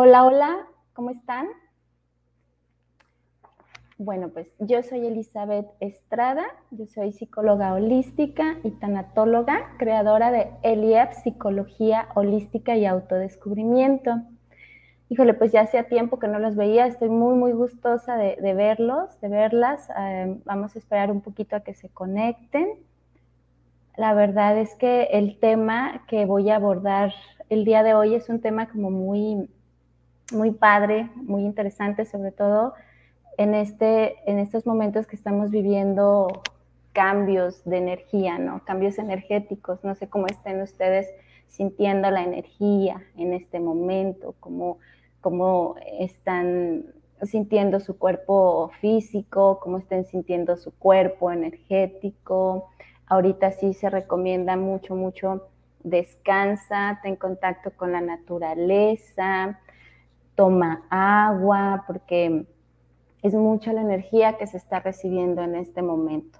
Hola, hola, ¿cómo están? Bueno, pues yo soy Elizabeth Estrada, yo soy psicóloga holística y tanatóloga, creadora de Eliab Psicología Holística y Autodescubrimiento. Híjole, pues ya hacía tiempo que no los veía, estoy muy, muy gustosa de, verlos, de verlas. Eh, vamos a esperar un poquito a que se conecten. La verdad es que el tema que voy a abordar el día de hoy es un tema como muy, muy padre, muy interesante, sobre todo en, este, en estos momentos que estamos viviendo cambios de energía, ¿no? Cambios energéticos. No sé cómo estén ustedes sintiendo la energía en este momento, cómo, cómo están sintiendo su cuerpo físico, cómo estén sintiendo su cuerpo energético. Ahorita sí se recomienda mucho, mucho descansa, ten contacto con la naturaleza, toma agua, porque es mucha la energía que se está recibiendo en este momento.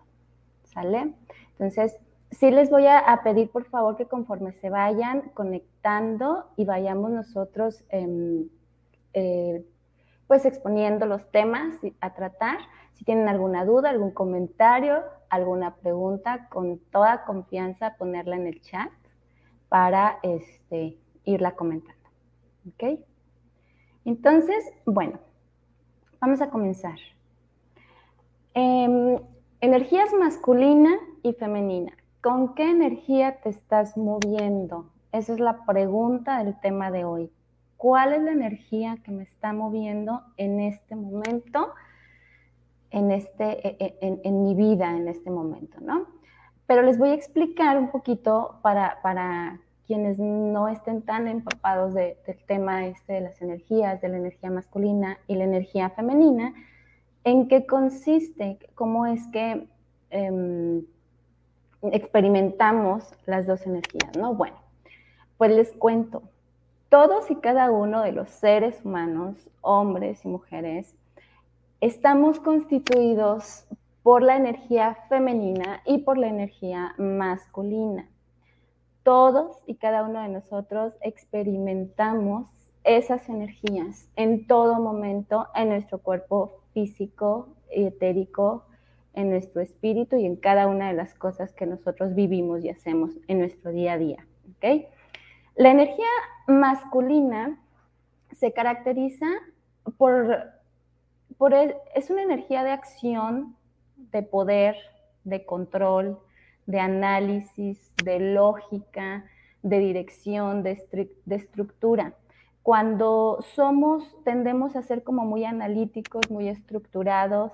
¿Sale? Entonces, sí les voy a, pedir por favor que conforme se vayan conectando y vayamos nosotros em, eh, pues exponiendo los temas a tratar. Si tienen alguna duda, algún comentario, alguna pregunta, con toda confianza ponerla en el chat para este, irla comentando. ¿Ok? Entonces, bueno, vamos a comenzar. Em, energías masculina y femenina. ¿Con qué energía te estás moviendo? Esa es la pregunta del tema de hoy. ¿Cuál es la energía que me está moviendo en este momento, en, este, e, e, en, mi vida en este momento, ¿no? Pero les voy a explicar un poquito para, para quienes no estén tan empapados del tema este de las energías, de la energía masculina y la energía femenina, en qué consiste, cómo es que em, experimentamos las dos energías, ¿no? Bueno, pues les cuento, todos y cada uno de los seres humanos, hombres y mujeres, estamos constituidos por la energía femenina y por la energía masculina todos y cada uno de nosotros experimentamos esas energías en todo momento en nuestro cuerpo físico y etérico, en nuestro espíritu y en cada una de las cosas que nosotros vivimos y hacemos en nuestro día a día. ¿okay? La energía masculina se caracteriza por, por, es una energía de acción, de poder, de control, de análisis, de lógica, de dirección, de, estructura. Cuando somos, tendemos a ser como muy analíticos, muy estructurados,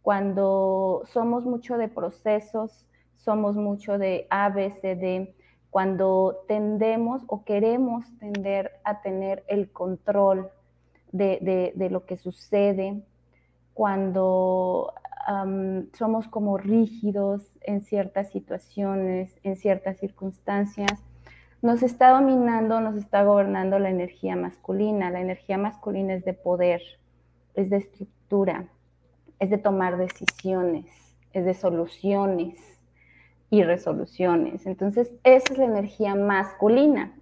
cuando somos mucho de procesos, somos mucho de ABCD, cuando tendemos o queremos tender a tener el control de, de lo que sucede, cuando somos como rígidos en ciertas situaciones, en ciertas circunstancias. Nos está dominando, nos está gobernando la energía masculina. La energía masculina es de poder, es de estructura, es de tomar decisiones, es de soluciones y resoluciones. Entonces, esa es la energía masculina.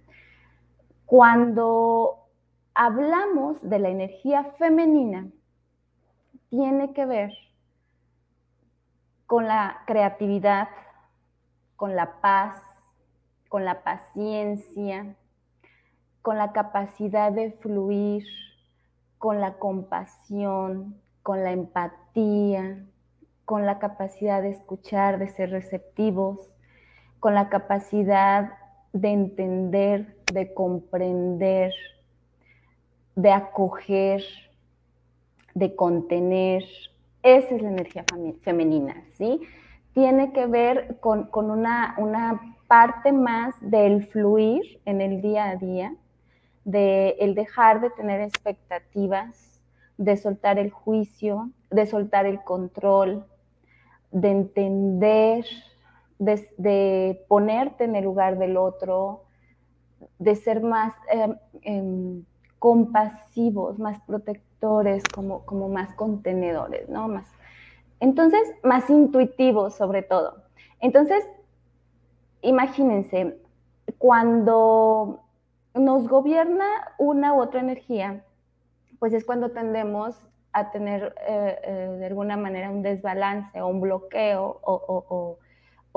Cuando hablamos de la energía femenina, tiene que ver con la creatividad, con la paz, con la paciencia, con la capacidad de fluir, con la compasión, con la empatía, con la capacidad de escuchar, de ser receptivos, con la capacidad de entender, de comprender, de acoger, de contener, esa es la energía femenina, ¿sí? Tiene que ver con, una, una, parte más del fluir en el día a día, de el dejar de tener expectativas, de soltar el juicio, de soltar el control, de entender, de, ponerte en el lugar del otro, de ser más em, em, compasivos, más protectores como, más contenedores, ¿no? Más, entonces, más intuitivos sobre todo. Entonces, imagínense, cuando nos gobierna una u otra energía, pues es cuando tendemos a tener eh, eh, de alguna manera un desbalance o un bloqueo o,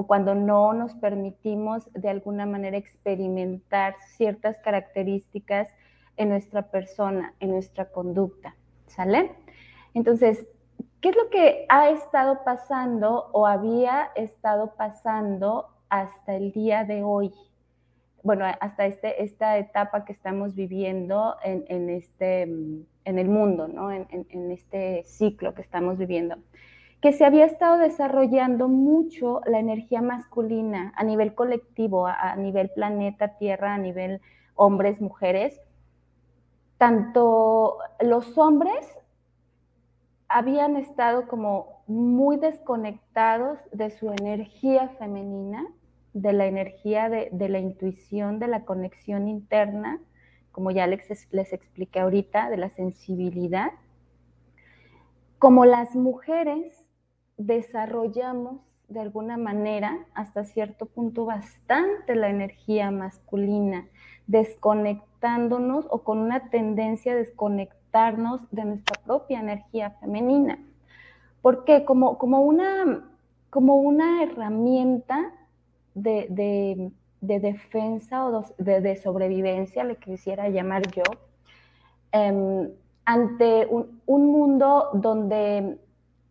cuando no nos permitimos de alguna manera experimentar ciertas características en nuestra persona, en nuestra conducta, ¿sale? Entonces, ¿qué es lo que ha estado pasando o había estado pasando hasta el día de hoy? Bueno, hasta este, esta etapa que estamos viviendo en, este, en el mundo, ¿no? En, en, este ciclo que estamos viviendo, que se había estado desarrollando mucho la energía masculina a nivel colectivo, a nivel planeta Tierra, a nivel hombres, mujeres. Tanto los hombres habían estado como muy desconectados de su energía femenina, de la energía de, la intuición, de la conexión interna, como ya les, les expliqué ahorita, de la sensibilidad. Como las mujeres desarrollamos de alguna manera, hasta cierto punto, bastante la energía masculina, desconectándonos o con una tendencia a desconectar de nuestra propia energía femenina. porque Como, como, una, como una herramienta de, defensa o de, sobrevivencia, le quisiera llamar yo, em, ante un, mundo donde,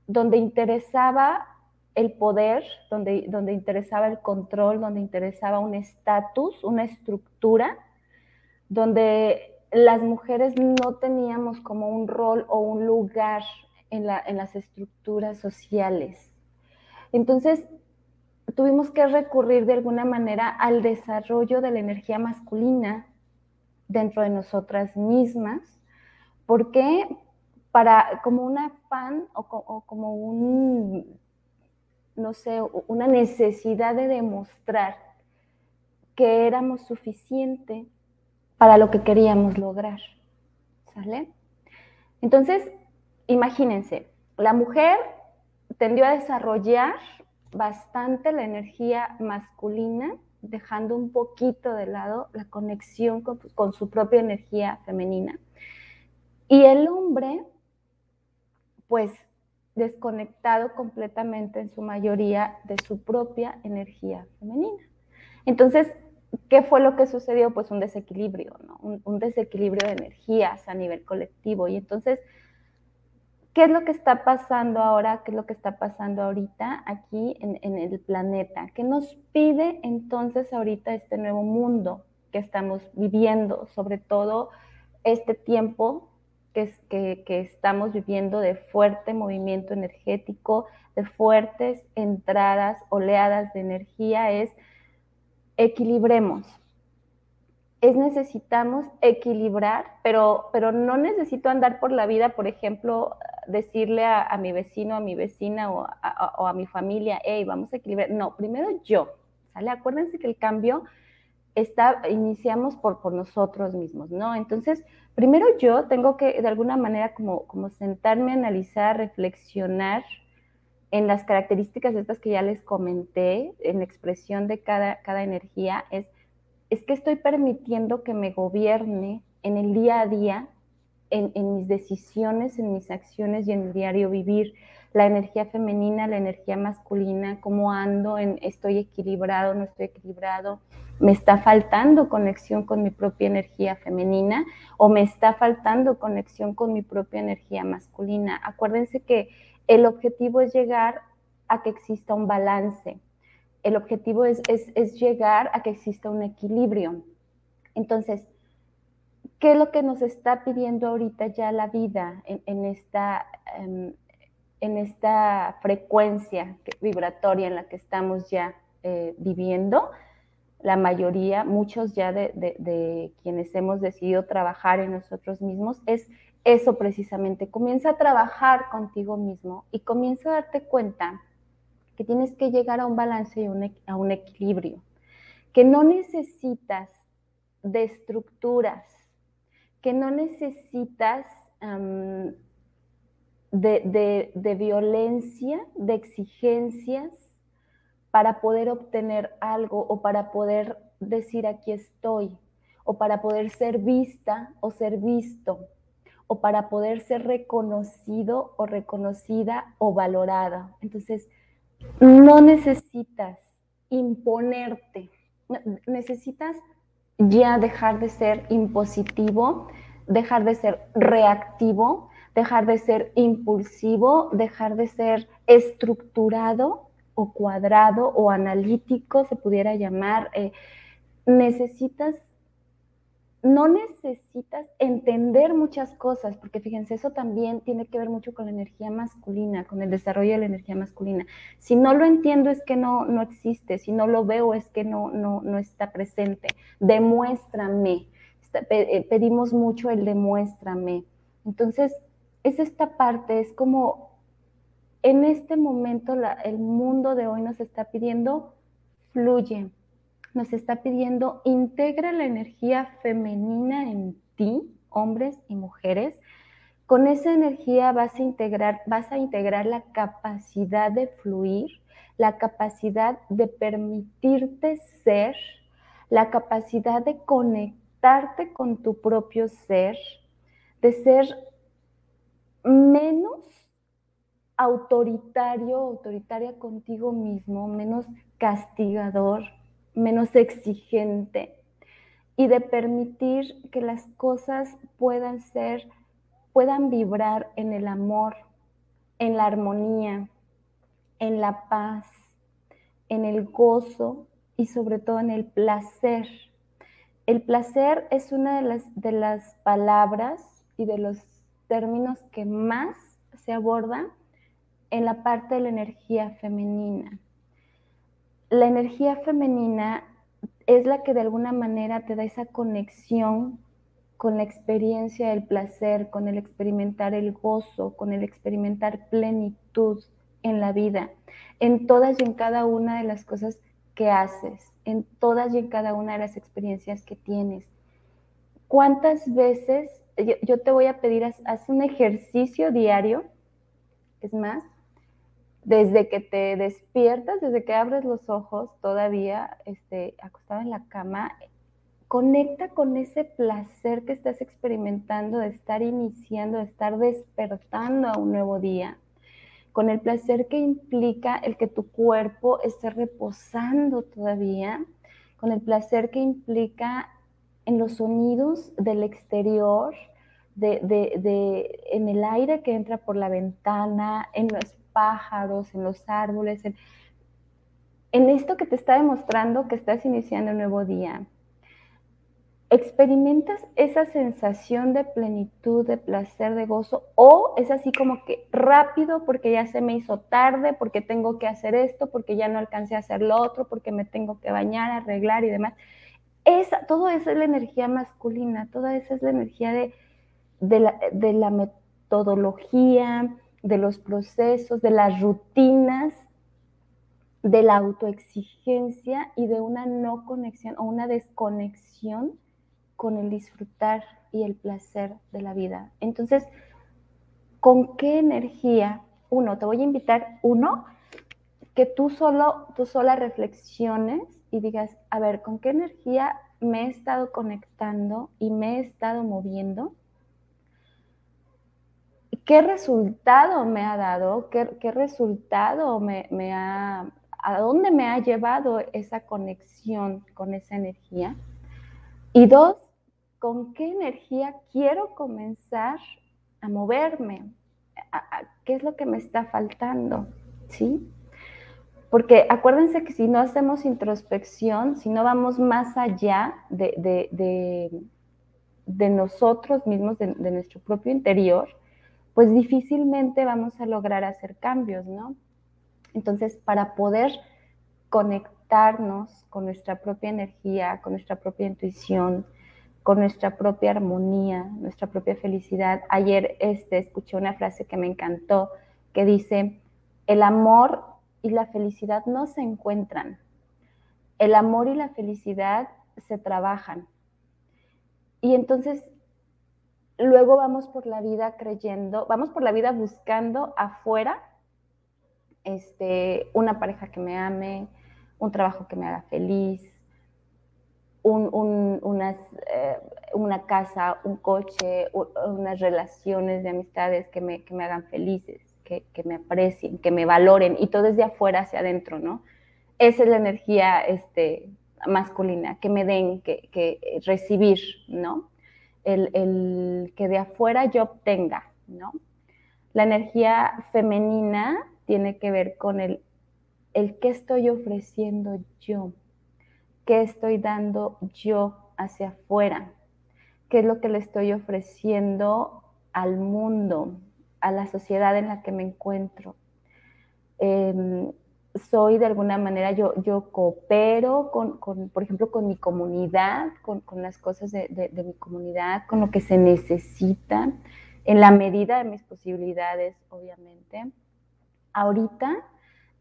donde interesaba el poder, donde, donde interesaba el control, donde interesaba un estatus, una estructura, donde las mujeres no teníamos como un rol o un lugar en, las estructuras sociales. Entonces, tuvimos que recurrir de alguna manera al desarrollo de la energía masculina dentro de nosotras mismas, porque para como un afán o, como un, no sé, una necesidad de demostrar que éramos suficiente para lo que queríamos lograr. ¿Sale? Entonces, imagínense, la mujer tendió a desarrollar bastante la energía masculina, dejando un poquito de lado la conexión con, con su propia energía femenina. Y el hombre, pues desconectado completamente en su mayoría de su propia energía femenina. Entonces, ¿Qué fue lo que sucedió? Pues un desequilibrio, ¿no? un, desequilibrio de energías a nivel colectivo. Y entonces, ¿qué es lo que está pasando ahora? ¿Qué es lo que está pasando ahorita aquí en, el planeta? ¿Qué nos pide entonces ahorita este nuevo mundo que estamos viviendo? Sobre todo este tiempo que, estamos viviendo de fuerte movimiento energético, de fuertes entradas, oleadas de energía, es equilibremos. Es necesitamos equilibrar, pero, pero no necesito andar por la vida, por ejemplo, decirle a, mi vecino, a mi vecina o a, mi familia, hey, vamos a equilibrar. No, primero yo, ¿sale? Acuérdense que el cambio está, iniciamos por, por nosotros mismos, ¿no? Entonces, primero yo tengo que de alguna manera como, como sentarme, analizar, reflexionar, en las características estas que ya les comenté, en la expresión de cada, cada energía, es, es que estoy permitiendo que me gobierne en el día a día, en, en mis decisiones, en mis acciones y en el diario vivir. La energía femenina, la energía masculina, cómo ando, en, estoy equilibrado, no estoy equilibrado, me está faltando conexión con mi propia energía femenina o me está faltando conexión con mi propia energía masculina. Acuérdense que el objetivo es llegar a que exista un balance. El objetivo es, llegar a que exista un equilibrio. Entonces, ¿qué es lo que nos está pidiendo ahorita ya la vida en, esta, em, en esta frecuencia vibratoria en la que estamos ya eh, viviendo? La mayoría, muchos ya de quienes hemos decidido trabajar en nosotros mismos, es eso precisamente, comienza a trabajar contigo mismo y comienza a darte cuenta que tienes que llegar a un balance y a un equilibrio, que no necesitas de estructuras, que no necesitas de, de violencia, de exigencias para poder obtener algo o para poder decir aquí estoy o para poder ser vista o ser visto, o para poder ser reconocido o reconocida o valorada. Entonces, no necesitas imponerte, necesitas ya dejar de ser impositivo, dejar de ser reactivo, dejar de ser impulsivo, dejar de ser estructurado o cuadrado o analítico, se pudiera llamar. Eh, necesitas no necesitas entender muchas cosas, porque fíjense, eso también tiene que ver mucho con la energía masculina, con el desarrollo de la energía masculina. Si no lo entiendo es que no, no existe, si no lo veo es que no, no, no está presente. Demuéstrame. Eh, pedimos mucho el demuéstrame. Entonces, es esta parte, es como en este momento el mundo de hoy nos está pidiendo fluye, nos está pidiendo, integra la energía femenina en ti, hombres y mujeres. Con esa energía vas a integrar, vas a integrar la capacidad de fluir, la capacidad de permitirte ser, la capacidad de conectarte con tu propio ser, de ser menos autoritario, autoritaria contigo mismo, menos castigador, menos exigente y de permitir que las cosas puedan ser, puedan vibrar en el amor, en la armonía, en la paz, en el gozo y sobre todo en el placer. El placer es una de las, de las palabras y de los términos que más se abordan en la parte de la energía femenina la energía femenina es la que de alguna manera te da esa conexión con la experiencia del placer, con el experimentar el gozo, con el experimentar plenitud en la vida, en todas y en cada una de las cosas que haces, en todas y en cada una de las experiencias que tienes. ¿Cuántas veces, yo, te voy a pedir, haz un ejercicio diario, es más, desde que te despiertas, desde que abres los ojos, todavía este, acostado en la cama, conecta con ese placer que estás experimentando de estar iniciando, de estar despertando a un nuevo día, con el placer que implica el que tu cuerpo esté reposando todavía, con el placer que implica en los sonidos del exterior, de, en el aire que entra por la ventana, en los pájaros, en los árboles, en, esto que te está demostrando que estás iniciando un nuevo día. ¿Experimentas esa sensación de plenitud, de placer, de gozo? ¿O es así como que rápido porque ya se me hizo tarde, porque tengo que hacer esto, porque ya no alcancé a hacer lo otro, porque me tengo que bañar, arreglar y demás? Esa, todo eso es la energía masculina, toda esa es la energía de, de la metodología, de los procesos, de las rutinas, de la autoexigencia y de una no conexión o una desconexión con el disfrutar y el placer de la vida. Entonces, ¿con qué energía? Uno, te voy a invitar, uno, que tú solo, tú sola reflexiones y digas, a ver, ¿con qué energía me he estado conectando y me he estado moviendo? ¿Qué resultado me ha dado? ¿Qué, resultado me, ha... ¿A dónde me ha llevado esa conexión con esa energía? Y dos, ¿con qué energía quiero comenzar a moverme? ¿Qué es lo que me está faltando? ¿Sí? Porque acuérdense que si no hacemos introspección, si no vamos más allá de, de, nosotros mismos, de, nuestro propio interior, pues difícilmente vamos a lograr hacer cambios, ¿no? Entonces, para poder conectarnos con nuestra propia energía, con nuestra propia intuición, con nuestra propia armonía, nuestra propia felicidad. Ayer este, escuché una frase que me encantó que dice, el amor y la felicidad no se encuentran, el amor y la felicidad se trabajan. Y entonces luego vamos por la vida creyendo, vamos por la vida buscando afuera este, una pareja que me ame, un trabajo que me haga feliz, unas, eh, una casa, un coche, unas relaciones de amistades que me, que me hagan felices, que, que, me aprecien, que me valoren, y todo desde afuera hacia adentro, ¿no? Esa es la energía este, masculina, que me den, que, que recibir, ¿no? El, el, que de afuera yo obtenga, ¿no? La energía femenina tiene que ver con el, el qué estoy ofreciendo yo, qué estoy dando yo hacia afuera, qué es lo que le estoy ofreciendo al mundo, a la sociedad en la que me encuentro. Em, soy de alguna manera, yo, yo coopero con, por ejemplo, con mi comunidad, con, las cosas de, de, mi comunidad, con lo que se necesita, en la medida de mis posibilidades, obviamente. Ahorita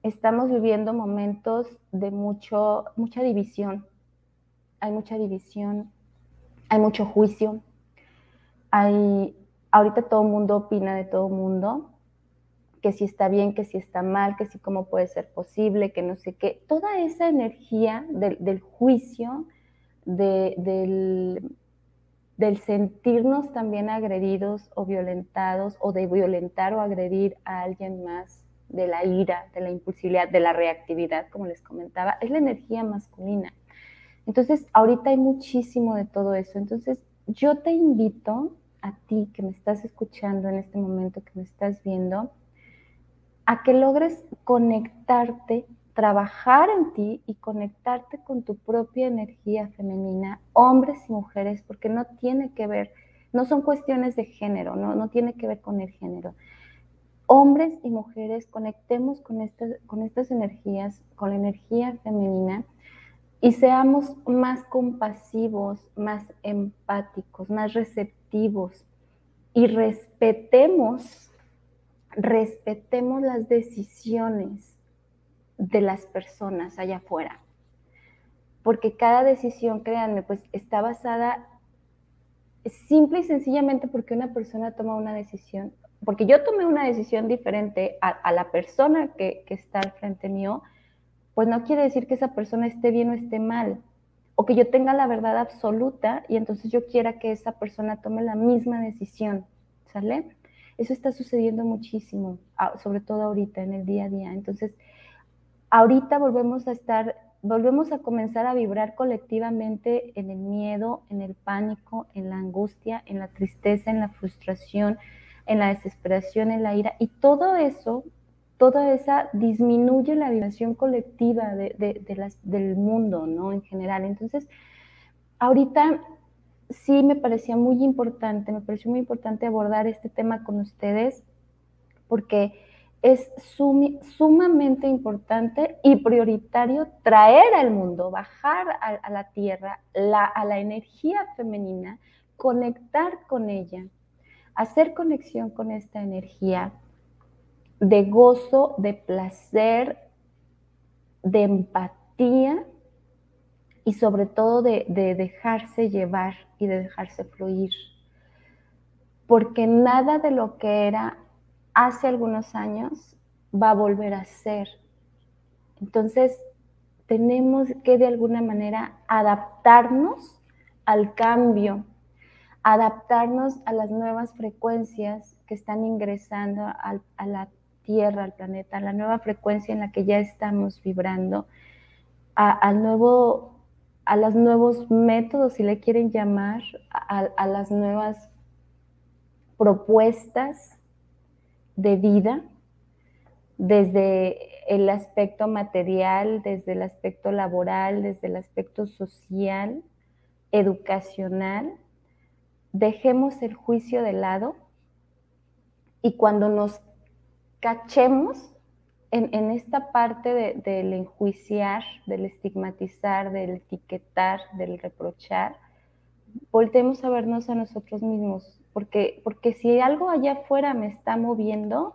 estamos viviendo momentos de mucho, mucha división. Hay mucha división, hay mucho juicio. Hay, ahorita todo el mundo opina de todo el mundo, que si está bien, que si está mal, que si cómo puede ser posible, que no sé qué. Toda esa energía del, juicio, del, del sentirnos también agredidos o violentados, o de violentar o agredir a alguien más, de la ira, de la impulsividad, de la reactividad, como les comentaba, es la energía masculina. Entonces, ahorita hay muchísimo de todo eso. Entonces, yo te invito a ti que me estás escuchando en este momento, que me estás viendo, a que logres conectarte, trabajar en ti y conectarte con tu propia energía femenina, hombres y mujeres, porque no tiene que ver, no son cuestiones de género, no, no tiene que ver con el género. Hombres y mujeres conectemos con estas, con estas energías, con la energía femenina y seamos más compasivos, más empáticos, más receptivos y respetemos, respetemos las decisiones de las personas allá afuera. Porque cada decisión, créanme, pues está basada simple y sencillamente porque una persona toma una decisión porque yo tomé una decisión diferente a, la persona que, está al frente mío, pues no quiere decir que esa persona esté bien o esté mal, o que yo tenga la verdad absoluta y entonces yo quiera que esa persona tome la misma decisión, ¿sale? Eso está sucediendo muchísimo, sobre todo ahorita, en el día a día. Entonces, ahorita volvemos a estar, volvemos a comenzar a vibrar colectivamente en el miedo, en el pánico, en la angustia, en la tristeza, en la frustración, en la desesperación, en la ira, y todo eso, toda esa disminuye la vibración colectiva de, las, del mundo, ¿no? En general. Entonces, ahorita sí me parecía muy importante, me pareció muy importante abordar este tema con ustedes, porque es sumamente importante y prioritario traer al mundo, bajar a, la tierra, a la energía femenina, conectar con ella, hacer conexión con esta energía de gozo, de placer, de empatía y sobre todo de, dejarse llevar y de dejarse fluir. Porque nada de lo que era hace algunos años va a volver a ser. Entonces, tenemos que de alguna manera adaptarnos al cambio adaptarnos a las nuevas frecuencias que están ingresando a la Tierra, al planeta, a la nueva frecuencia en la que ya estamos vibrando, a, nuevo, a los nuevos métodos, si le quieren llamar, a, las nuevas propuestas de vida, desde el aspecto material, desde el aspecto laboral, desde el aspecto social, educacional, dejemos el juicio de lado y cuando nos cachemos en, esta parte del enjuiciar, del estigmatizar, del etiquetar, del reprochar, voltemos a vernos a nosotros mismos, porque, porque si algo allá afuera me está moviendo,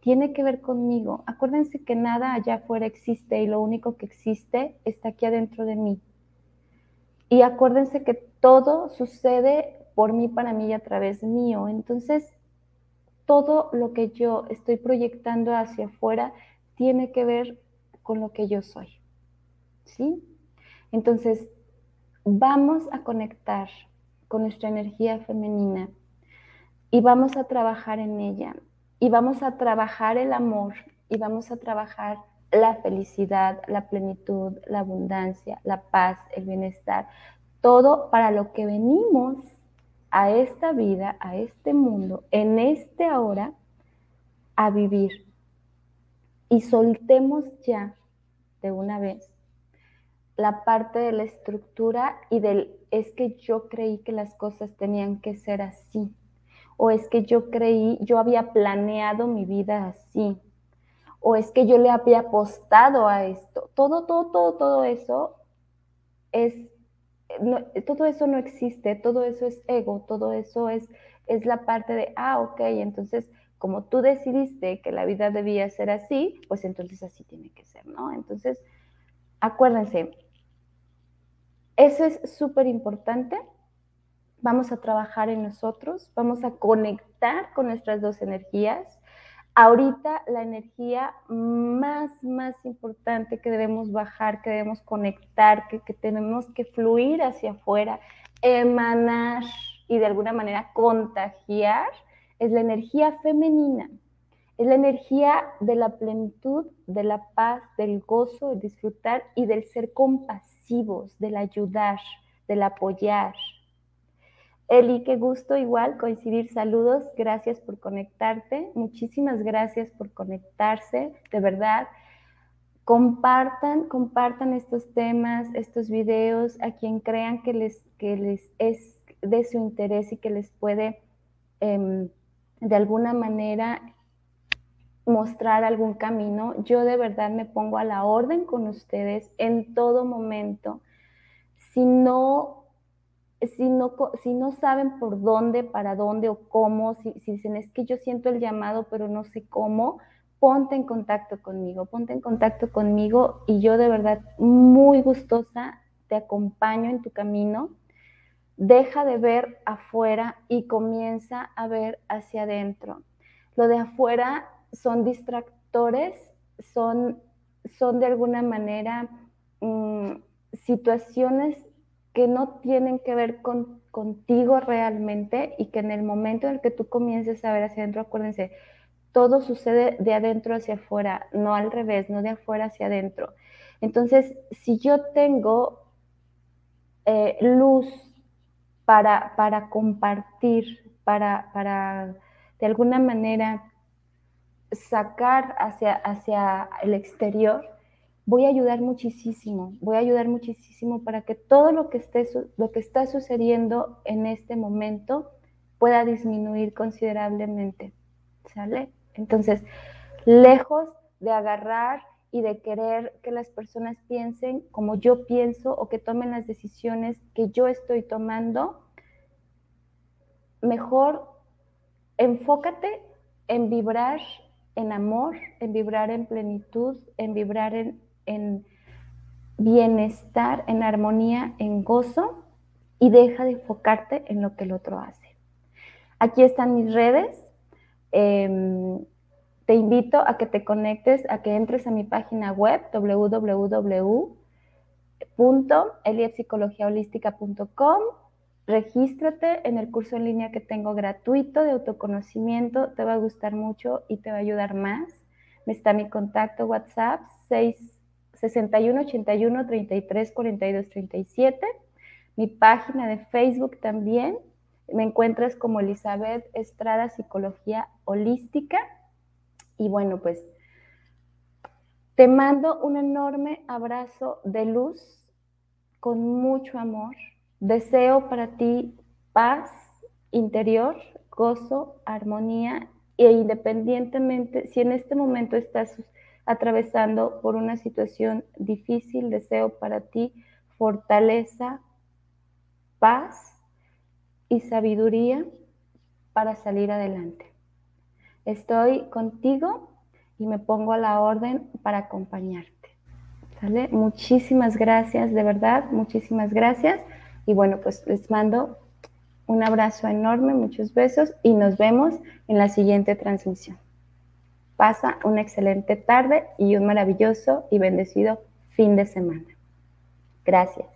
tiene que ver conmigo. Acuérdense que nada allá afuera existe y lo único que existe está aquí adentro de mí. Y acuérdense que todo sucede por mí, para mí y a través mío. Entonces, todo lo que yo estoy proyectando hacia afuera tiene que ver con lo que yo soy. ¿Sí? Entonces, vamos a conectar con nuestra energía femenina y vamos a trabajar en ella y vamos a trabajar el amor y vamos a trabajar la felicidad, la plenitud, la abundancia, la paz, el bienestar, todo para lo que venimos a esta vida, a este mundo, en este ahora, a vivir. Y soltemos ya de una vez la parte de la estructura y del es que yo creí que las cosas tenían que ser así, o es que yo creí, yo había planeado mi vida así, o es que yo le había apostado a esto. Todo, todo, todo, todo eso es, todo eso no existe, todo eso es ego, todo eso es, es la parte de, ah, ok, entonces como tú decidiste que la vida debía ser así, pues entonces así tiene que ser, ¿no? Entonces, acuérdense, eso es súper importante. Vamos a trabajar en nosotros, vamos a conectar con nuestras dos energías ahorita la energía más, más importante que debemos bajar, que debemos conectar, que, tenemos que fluir hacia afuera, emanar y de alguna manera contagiar, es la energía femenina. Es la energía de la plenitud, de la paz, del gozo, de disfrutar y del ser compasivos, del ayudar, del apoyar, Eli, qué gusto igual coincidir. Saludos, gracias por conectarte. Muchísimas gracias por conectarse, de verdad. Compartan, compartan estos temas, estos videos a quien crean que les, que les es de su interés y que les puede em, de alguna manera mostrar algún camino. Yo de verdad me pongo a la orden con ustedes en todo momento. Si no si no, si no saben por dónde, para dónde o cómo, si, si dicen es que yo siento el llamado pero no sé cómo, ponte en contacto conmigo, ponte en contacto conmigo y yo de verdad muy gustosa te acompaño en tu camino. Deja de ver afuera y comienza a ver hacia adentro. Lo de afuera son distractores, son, son de alguna manera mm, situaciones que no tienen que ver con, contigo realmente y que en el momento en el que tú comiences a ver hacia adentro, acuérdense, todo sucede de adentro hacia afuera, no al revés, no de afuera hacia adentro. Entonces, si yo tengo eh, luz para, para compartir, para, para de alguna manera sacar hacia, hacia el exterior, voy a ayudar muchísimo, voy a ayudar muchísimo para que todo lo que, esté, lo que está sucediendo en este momento pueda disminuir considerablemente, ¿sale? Entonces, lejos de agarrar y de querer que las personas piensen como yo pienso o que tomen las decisiones que yo estoy tomando, mejor enfócate en vibrar en amor, en vibrar en plenitud, en vibrar en en bienestar, en armonía, en gozo y deja de enfocarte en lo que el otro hace. Aquí están mis redes. Em, te invito a que te conectes, a que entres a mi página web www.elietpsicologiaholística.com. Regístrate en el curso en línea que tengo gratuito de autoconocimiento. Te va a gustar mucho y te va a ayudar más. Está mi contacto WhatsApp 6 61 81 33 42 37. Mi página de Facebook también. Me encuentras como Elizabeth Estrada Psicología Holística. Y bueno, pues te mando un enorme abrazo de luz con mucho amor. Deseo para ti paz interior, gozo, armonía e independientemente si en este momento estás atravesando por una situación difícil, deseo para ti fortaleza, paz y sabiduría para salir adelante. Estoy contigo y me pongo a la orden para acompañarte. Muchísimas gracias, de verdad, muchísimas gracias. Y bueno, pues les mando un abrazo enorme, muchos besos y nos vemos en la siguiente transmisión. Pasa una excelente tarde y un maravilloso y bendecido fin de semana. Gracias.